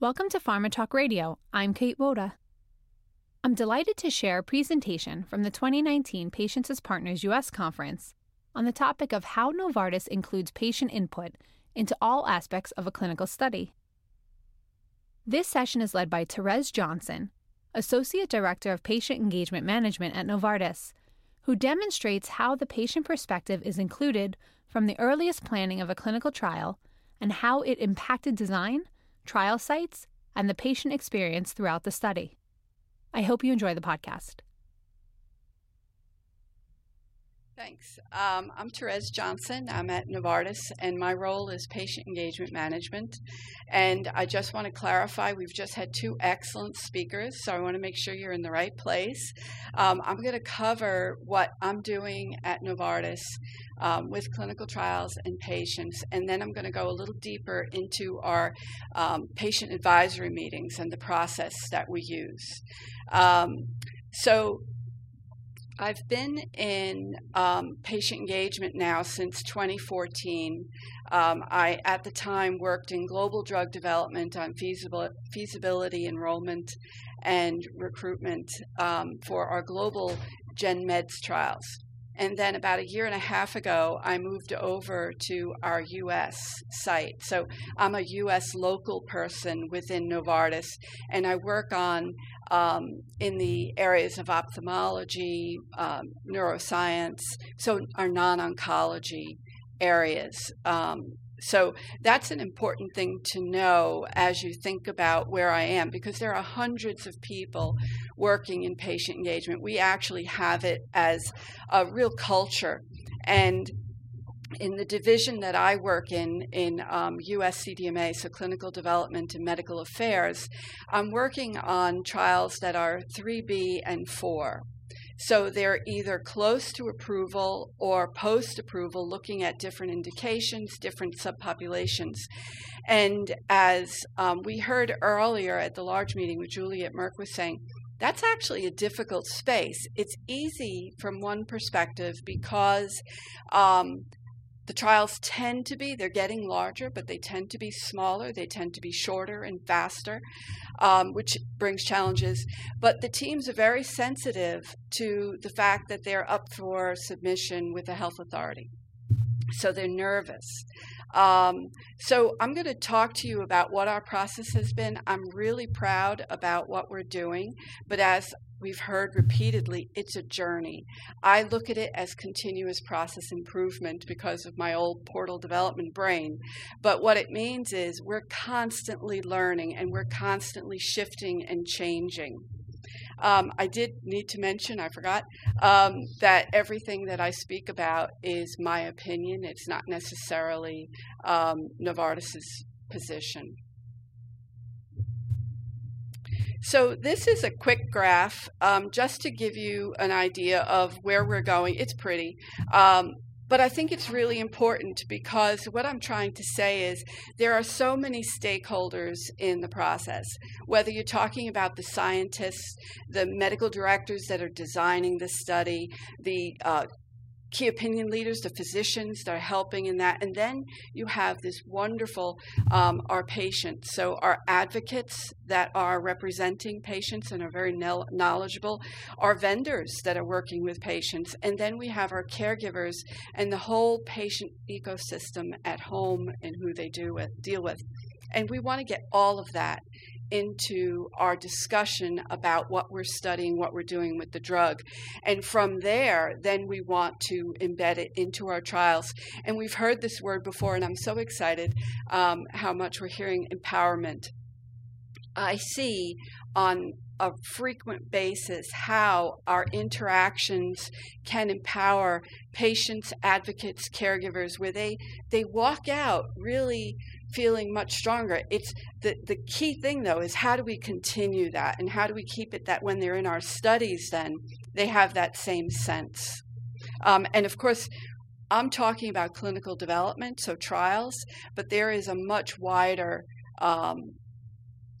Welcome to Pharma Talk Radio. I'm Kate Woda. I'm delighted to share a presentation from the 2019 Patients as Partners US Conference on the topic of how Novartis includes patient input into all aspects of a clinical study. This session is led by Therese Johnsen, Associate Director of Patient Engagement Management at Novartis, who demonstrates how the patient perspective is included from the earliest planning of a clinical trial and how it impacted design, trial sites, and the patient experience throughout the study. I hope you enjoy the podcast. Thanks. Um, I'm Therese Johnsen. I'm at Novartis, and my role is patient engagement management. And I just want to clarify we've just had two excellent speakers, so I want to make sure you're in the right place. Um, I'm going to cover what I'm doing at Novartis um, with clinical trials and patients, and then I'm going to go a little deeper into our um, patient advisory meetings and the process that we use. Um, so, I've been in um, patient engagement now since 2014. Um, I, at the time, worked in global drug development on feasible, feasibility, enrollment, and recruitment um, for our global Gen Meds trials. And then about a year and a half ago, I moved over to our US site. So I'm a US local person within Novartis, and I work on um, in the areas of ophthalmology, um, neuroscience, so our non oncology areas. Um, so that's an important thing to know as you think about where I am because there are hundreds of people working in patient engagement. We actually have it as a real culture. And in the division that I work in, in um, US so clinical development and medical affairs, I'm working on trials that are 3B and 4. So they're either close to approval or post approval, looking at different indications, different subpopulations. And as um, we heard earlier at the large meeting, with Juliet Merck was saying, that's actually a difficult space. It's easy from one perspective because um, the trials tend to be, they're getting larger, but they tend to be smaller. They tend to be shorter and faster, um, which brings challenges. But the teams are very sensitive to the fact that they're up for submission with a health authority. So they're nervous. Um, so I'm going to talk to you about what our process has been. I'm really proud about what we're doing, but as we've heard repeatedly, it's a journey. I look at it as continuous process improvement because of my old portal development brain. But what it means is we're constantly learning and we're constantly shifting and changing. Um, I did need to mention, I forgot, um, that everything that I speak about is my opinion. It's not necessarily um, Novartis's position. So this is a quick graph um, just to give you an idea of where we're going. It's pretty. Um, but I think it's really important because what I'm trying to say is there are so many stakeholders in the process, whether you're talking about the scientists, the medical directors that are designing the study, the uh, key opinion leaders, the physicians that are helping in that. And then you have this wonderful, um, our patients. So, our advocates that are representing patients and are very knowledgeable, our vendors that are working with patients. And then we have our caregivers and the whole patient ecosystem at home and who they do with, deal with. And we want to get all of that into our discussion about what we're studying, what we're doing with the drug. And from there, then we want to embed it into our trials. And we've heard this word before, and I'm so excited um, how much we're hearing empowerment. I see on a frequent basis how our interactions can empower patients, advocates, caregivers, where they, they walk out really feeling much stronger. It's the, the key thing though is how do we continue that and how do we keep it that when they're in our studies then they have that same sense. Um, and of course, I'm talking about clinical development, so trials, but there is a much wider um,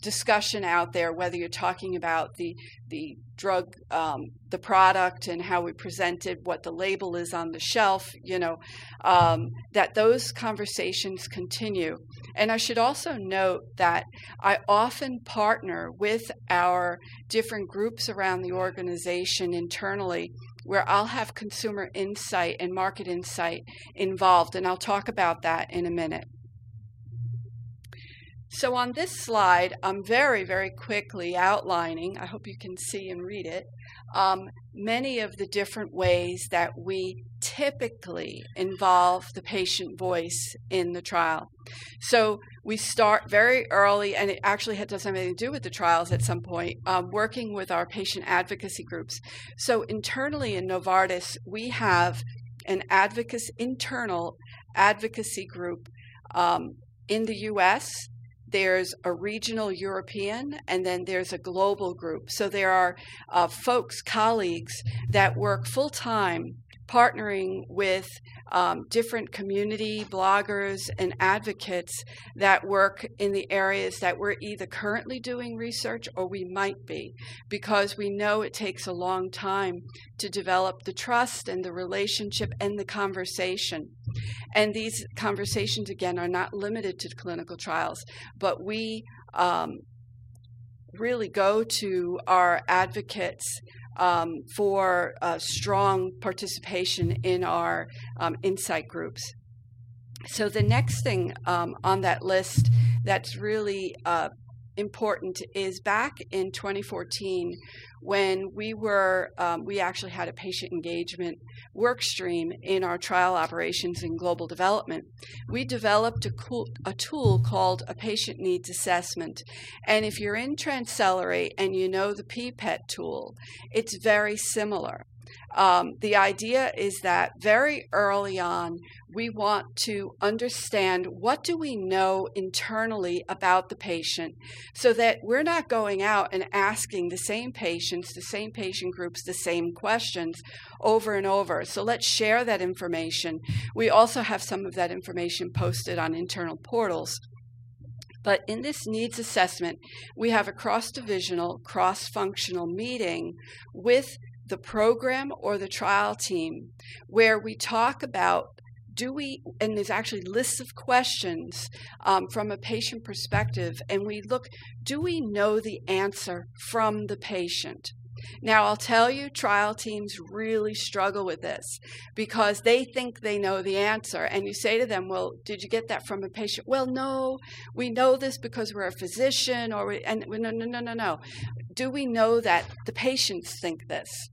discussion out there, whether you're talking about the the drug, um, the product, and how we present it, what the label is on the shelf, you know, um, that those conversations continue. And I should also note that I often partner with our different groups around the organization internally where I'll have consumer insight and market insight involved, and I'll talk about that in a minute. So, on this slide, I'm very, very quickly outlining, I hope you can see and read it, um, many of the different ways that we typically involve the patient voice in the trial. So, we start very early, and it actually does something to do with the trials at some point, um, working with our patient advocacy groups. So, internally in Novartis, we have an advocacy, internal advocacy group um, in the US there's a regional European, and then there's a global group. So there are uh, folks, colleagues that work full time partnering with um, different community bloggers and advocates that work in the areas that we're either currently doing research or we might be, because we know it takes a long time to develop the trust and the relationship and the conversation. And these conversations, again, are not limited to clinical trials, but we um, really go to our advocates um, for uh, strong participation in our um, insight groups. So, the next thing um, on that list that's really uh, important is back in 2014 when we were um, we actually had a patient engagement work stream in our trial operations in global development. We developed a, cool, a tool called a patient needs assessment. And if you're in Transcelerate and you know the PPET tool it's very similar um, the idea is that very early on, we want to understand what do we know internally about the patient so that we're not going out and asking the same patients, the same patient groups, the same questions over and over. So let's share that information. We also have some of that information posted on internal portals. But in this needs assessment, we have a cross divisional, cross functional meeting with the program or the trial team where we talk about do we and there's actually lists of questions um, from a patient perspective and we look do we know the answer from the patient now, I'll tell you, trial teams really struggle with this because they think they know the answer. And you say to them, Well, did you get that from a patient? Well, no, we know this because we're a physician, or we, and no, no, no, no, no. Do we know that the patients think this?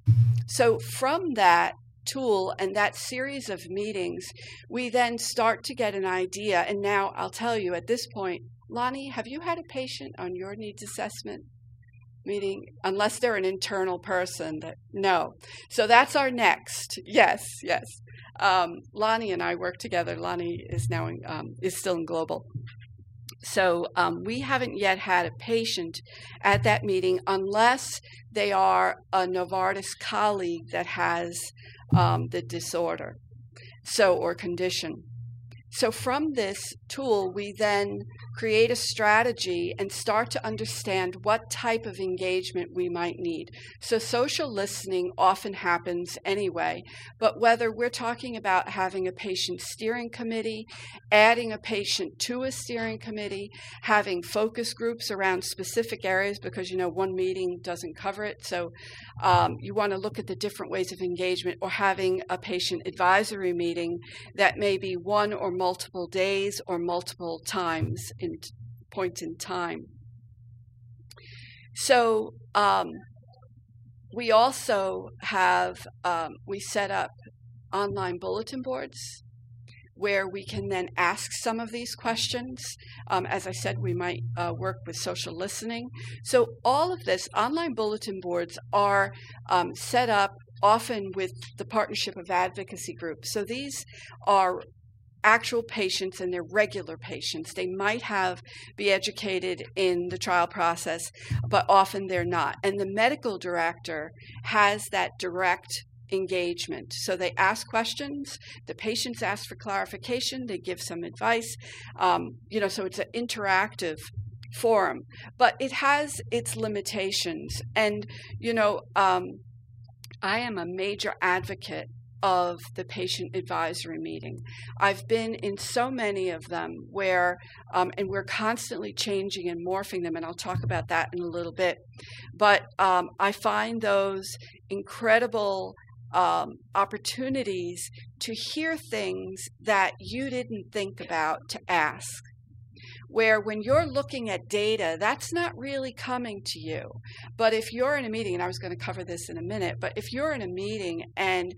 So, from that, tool and that series of meetings, we then start to get an idea. And now I'll tell you at this point, Lonnie, have you had a patient on your needs assessment? Meeting unless they're an internal person that no. So that's our next. Yes yes. Um, lonnie and i work together. Lonnie is now in, um, is still in global. So um, we haven't yet had a patient at that meeting unless they are a novartis colleague that has um, the disorder so or condition. So from this tool we then create a strategy, and start to understand what type of engagement we might need. So, social listening often happens anyway, but whether we're talking about having a patient steering committee, adding a patient to a steering committee, having focus groups around specific areas because you know one meeting doesn't cover it, so um, you want to look at the different ways of engagement, or having a patient advisory meeting that may be one or multiple days or multiple times in point in time. So um, we also have um, we set up online bulletin boards where we can then ask some of these questions. Um, as I said, we might uh, work with social listening. So, all of this, online bulletin boards are um, set up often with the partnership of advocacy groups. So, these are actual patients and they're regular patients. They might have be educated in the trial process, but often they're not. And the medical director has that direct engagement. So they ask questions, the patients ask for clarification, they give some advice. Um, you know, so it's an interactive forum, but it has its limitations. And, you know, um, I am a major advocate of the patient advisory meeting. I've been in so many of them where, um, and we're constantly changing and morphing them, and I'll talk about that in a little bit. But um, I find those incredible um, opportunities to hear things that you didn't think about to ask where when you're looking at data, that's not really coming to you. But if you're in a meeting, and I was going to cover this in a minute, but if you're in a meeting and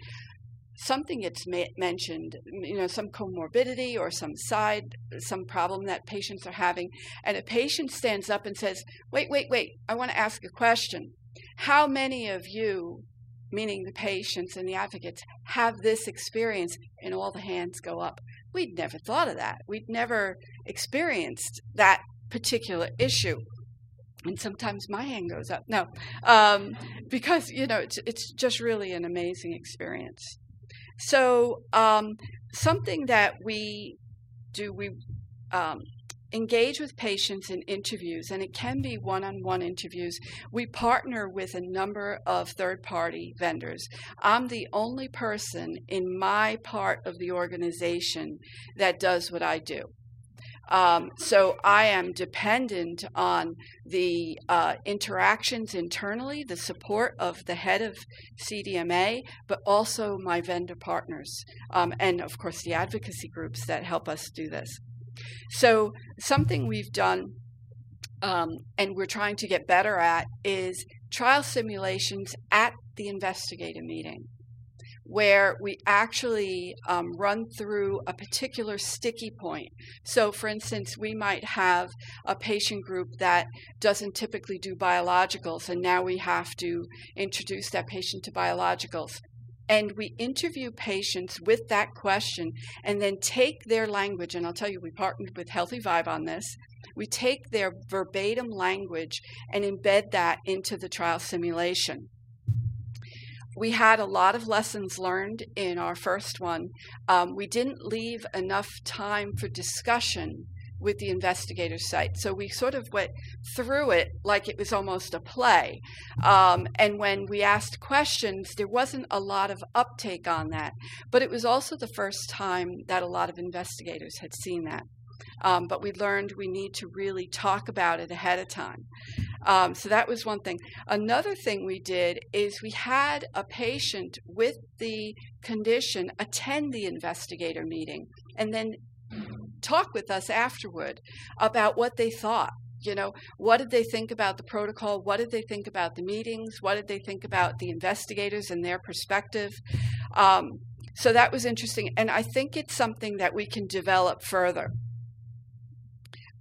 something gets ma- mentioned, you know, some comorbidity or some side, some problem that patients are having, and a patient stands up and says, Wait, wait, wait, I want to ask a question. How many of you, meaning the patients and the advocates, have this experience? And all the hands go up. We'd never thought of that. We'd never experienced that particular issue. And sometimes my hand goes up. No, um, because you know it's it's just really an amazing experience. So um, something that we do we um, engage with patients in interviews, and it can be one on one interviews. We partner with a number of third party vendors. I'm the only person in my part of the organization that does what I do. Um, so I am dependent on the uh, interactions internally, the support of the head of CDMA, but also my vendor partners, um, and of course the advocacy groups that help us do this. So, something we've done um, and we're trying to get better at is trial simulations at the investigator meeting, where we actually um, run through a particular sticky point. So, for instance, we might have a patient group that doesn't typically do biologicals, and now we have to introduce that patient to biologicals. And we interview patients with that question and then take their language and i'll tell you we partnered with HealthiVibe on this. We take their verbatim language and embed that into the trial simulation we had a lot of lessons learned in our first one um, we didn't leave enough time for discussion with the investigator site. So we sort of went through it like it was almost a play. Um, and when we asked questions, there wasn't a lot of uptake on that. But it was also the first time that a lot of investigators had seen that. Um, but we learned we need to really talk about it ahead of time. Um, so that was one thing. Another thing we did is we had a patient with the condition attend the investigator meeting and then talk with us afterward about what they thought. You know, what did they think about the protocol? What did they think about the meetings? What did they think about the investigators and their perspective? Um, so that was interesting. And I think it's something that we can develop further.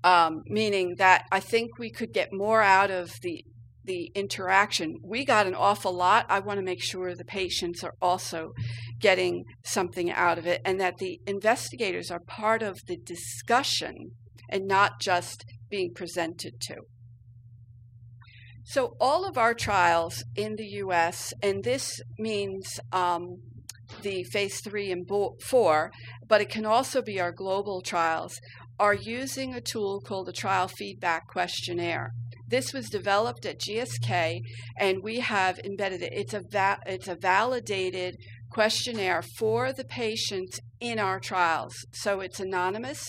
Um, meaning that I think we could get more out of the the interaction. We got an awful lot. I want to make sure the patients are also getting something out of it and that the investigators are part of the discussion and not just being presented to. So, all of our trials in the US, and this means um, the phase three and four, but it can also be our global trials, are using a tool called the Trial Feedback Questionnaire. This was developed at GSK, and we have embedded it. It's a va- it's a validated questionnaire for the patients in our trials. So it's anonymous.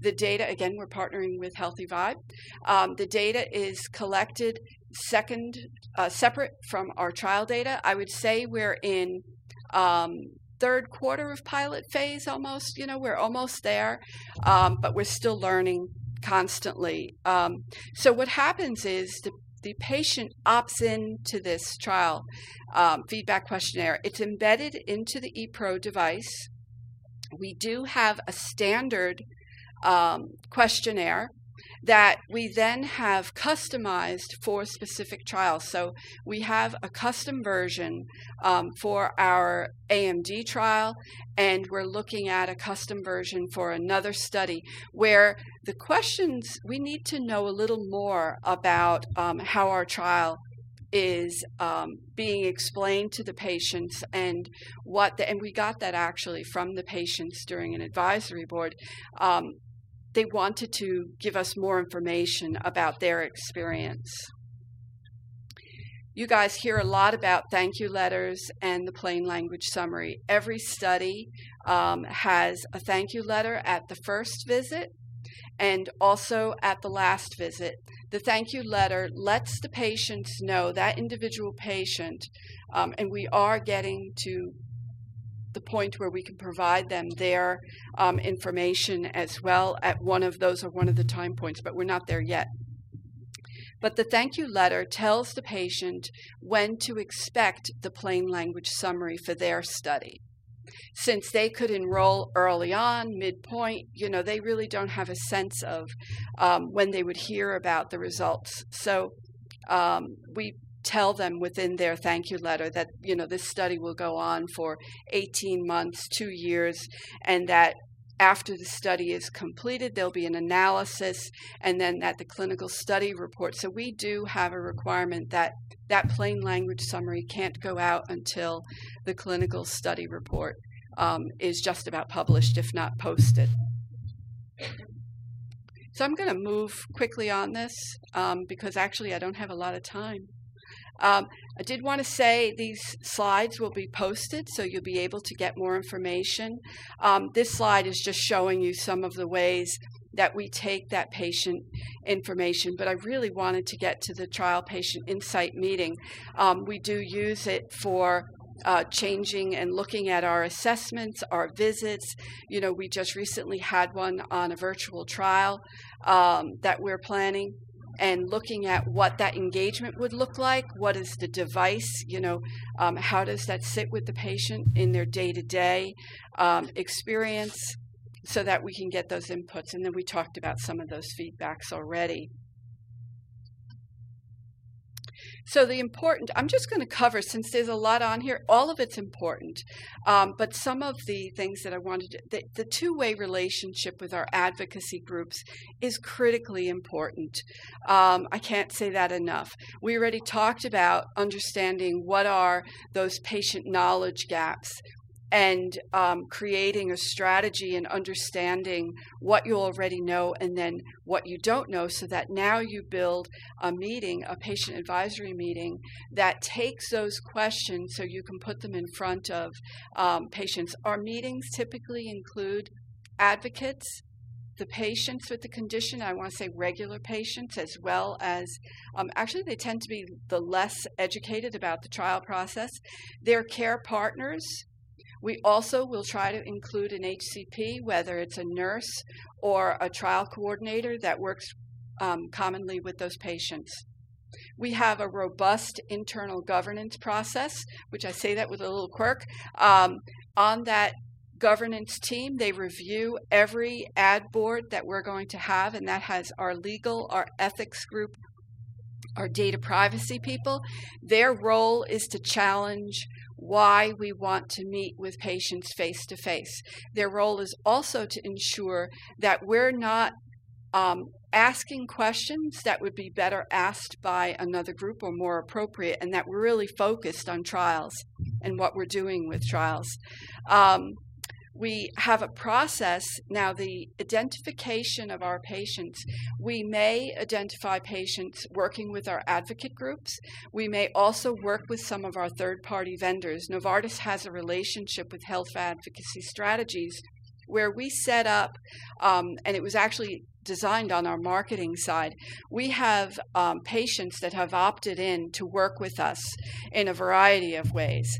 The data, again, we're partnering with HealthiVibe. Um, the data is collected second, uh, separate from our trial data. I would say we're in um, third quarter of pilot phase almost. You know, we're almost there, um, but we're still learning constantly. Um, so what happens is the the patient opts in to this trial um, feedback questionnaire. It's embedded into the ePro device. We do have a standard um, questionnaire that we then have customized for specific trials. So we have a custom version um, for our AMD trial, and we're looking at a custom version for another study where the questions we need to know a little more about um, how our trial is um, being explained to the patients and what the, and we got that actually from the patients during an advisory board um, they wanted to give us more information about their experience. you guys hear a lot about thank you letters and the plain language summary. Every study um, has a thank you letter at the first visit and also at the last visit. The thank you letter lets the patients know, that individual patient, um, and we are getting to the point where we can provide them their um, information as well at one of those or one of the time points, but we're not there yet. But the thank you letter tells the patient when to expect the plain language summary for their study. Since they could enroll early on, midpoint, you know, they really don't have a sense of um, when they would hear about the results. So um, we tell them within their thank you letter that you know this study will go on for 18 months, two years, and that after the study is completed, there'll be an analysis, and then that the clinical study report. So we do have a requirement that that plain language summary can't go out until the clinical study report um, is just about published, if not posted. So I'm going to move quickly on this um, because actually I don't have a lot of time. Um, I did want to say these slides will be posted, so you'll be able to get more information. Um, this slide is just showing you some of the ways that we take that patient information, but I really wanted to get to the trial patient insight meeting. Um, we do use it for uh, changing and looking at our assessments, our visits. You know, we just recently had one on a virtual trial um, that we're planning and looking at what that engagement would look like. What is the device? You know, um, how does that sit with the patient in their day to day experience so that we can get those inputs? And then we talked about some of those feedbacks already. So the important, I'm just going to cover, since there's a lot on here, all of it's important. Um, but some of the things that I wanted, to, the, the two-way relationship with our advocacy groups is critically important. Um, I can't say that enough. We already talked about understanding what are those patient knowledge gaps and um, creating a strategy and understanding what you already know and then what you don't know so that now you build a meeting, a patient advisory meeting that takes those questions so you can put them in front of um, patients. Our meetings typically include advocates, the patients with the condition, I want to say regular patients, as well as um, actually, they tend to be the less educated about the trial process, their care partners, we also will try to include an HCP, whether it's a nurse or a trial coordinator that works um, commonly with those patients. We have a robust internal governance process, which I say that with a little quirk. Um, on that governance team, they review every ad board that we're going to have, and that has our legal, our ethics group, our data privacy people. Their role is to challenge why we want to meet with patients face to face. Their role is also to ensure that we're not um, asking questions that would be better asked by another group or more appropriate, and that we're really focused on trials and what we're doing with trials. Um, we have a process. Now the identification of our patients we may identify patients working with our advocate groups. We may also work with some of our third party vendors. Novartis has a relationship with health advocacy strategies where we set up um, and it was actually designed on our marketing side. We have um, patients that have opted in to work with us in a variety of ways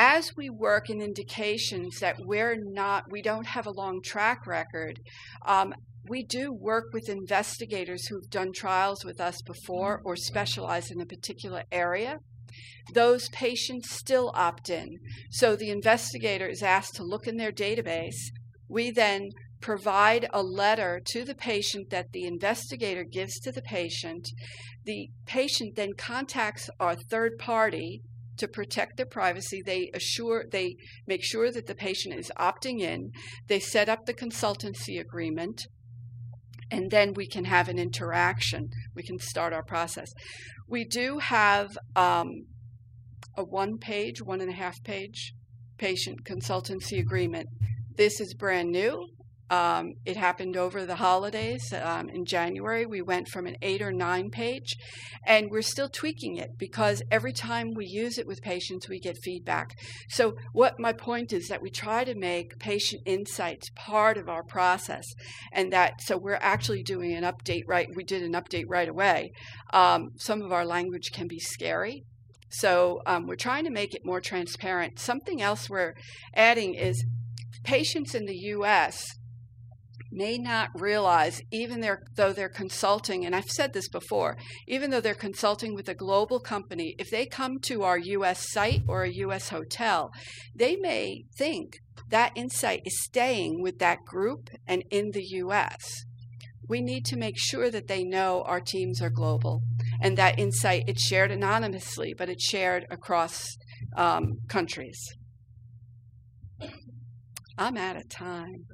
as we work in indications that we're not, we don't have a long track record, um, we do work with investigators who've done trials with us before or specialize in a particular area. Those patients still opt in. So the investigator is asked to look in their database. We then provide a letter to the patient that the investigator gives to the patient. The patient then contacts our third party to protect their privacy. They assure they make sure that the patient is opting in. They set up the consultancy agreement, and then we can have an interaction. We can start our process. We do have um, a one-page, one and a half page patient consultancy agreement. This is brand new. Um, it happened over the holidays um, in January. We went from an eight or nine page, and we're still tweaking it because every time we use it with patients, we get feedback. So, what my point is that we try to make patient insights part of our process, and that so we're actually doing an update right. We did an update right away. Um, some of our language can be scary. So um, we're trying to make it more transparent. Something else we're adding is patients in the U.S may not realize, even though they're consulting, and I've said this before, even though they're consulting with a global company, if they come to our US site or a US hotel, they may think that insight is staying with that group and in the US. We need to make sure that they know our teams are global and that insight it's shared anonymously, but it's shared across um, countries. I'm out of time.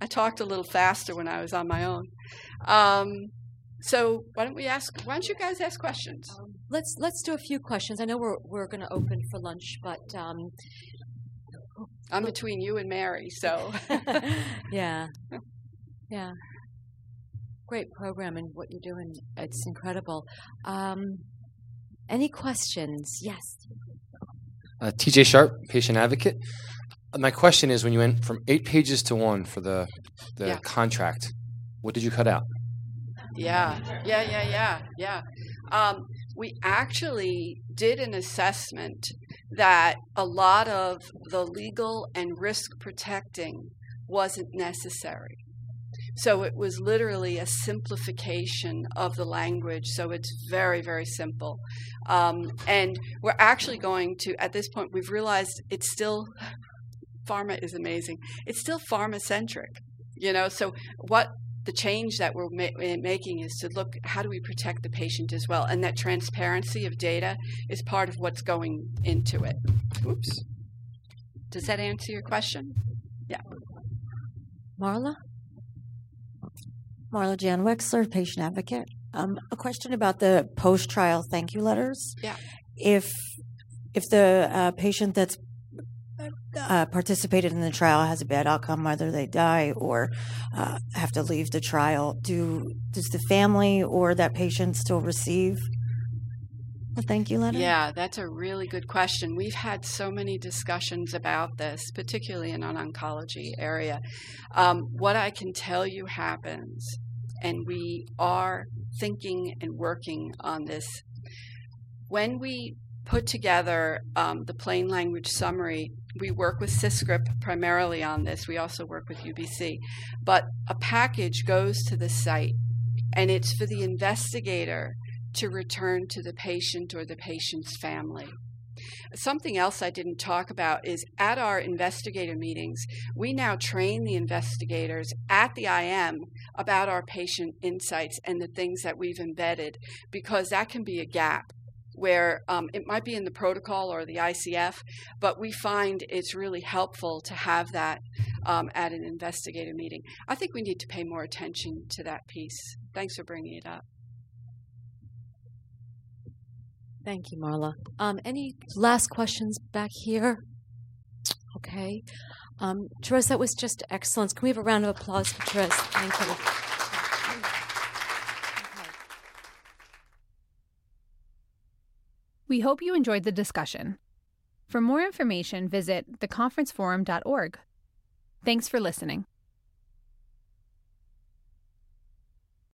I talked a little faster when I was on my own. Um, so why don't we ask? Why don't you guys ask questions? Um, let's let's do a few questions. I know we're we're going to open for lunch, but um, I'm between you and Mary, so yeah, yeah. Great program and what you're doing. It's incredible. Um, any questions? Yes. Uh, TJ Sharpe, patient advocate. My question is, when you went from eight pages to one for the the yeah. contract, what did you cut out? Yeah, yeah, yeah, yeah, yeah. Um, we actually did an assessment that a lot of the legal and risk protecting wasn't necessary. So it was literally a simplification of the language. So it's very, very simple. Um, and we're actually going to, at this point, we've realized it's still pharma is amazing. It's still pharma centric, you know. So what the change that we're ma- eh, making is to look how do we protect the patient as well, and that transparency of data is part of what's going into it. Oops. Does that answer your question? Yeah. Marla. Marla Jan Wexler, patient advocate. Um, a question about the post-trial thank you letters. Yeah. If if the uh, patient that's uh, participated in the trial has a bad outcome, whether they die or uh, have to leave the trial, do does the family or that patient still receive a thank you letter? Yeah, that's a really good question. We've had so many discussions about this, particularly in an oncology area. Um, what I can tell you happens, and we are thinking and working on this. When we put together um, the plain language summary. We work with CISCRP primarily on this. We also work with UBC. But a package goes to the site, and it's for the investigator to return to the patient or the patient's family. Something else I didn't talk about is at our investigator meetings, we now train the investigators at the IM about our patient insights and the things that we've embedded because that can be a gap where um, it might be in the protocol or the ICF, but we find it's really helpful to have that um, at an investigative meeting. I think we need to pay more attention to that piece. Thanks for bringing it up. Thank you, Marla. Um, any last questions back here? Okay. Um, Therese, that was just excellent. Can we have a round of applause for Therese? Thank you. We hope you enjoyed the discussion. For more information, visit theconferenceforum.org. Thanks for listening.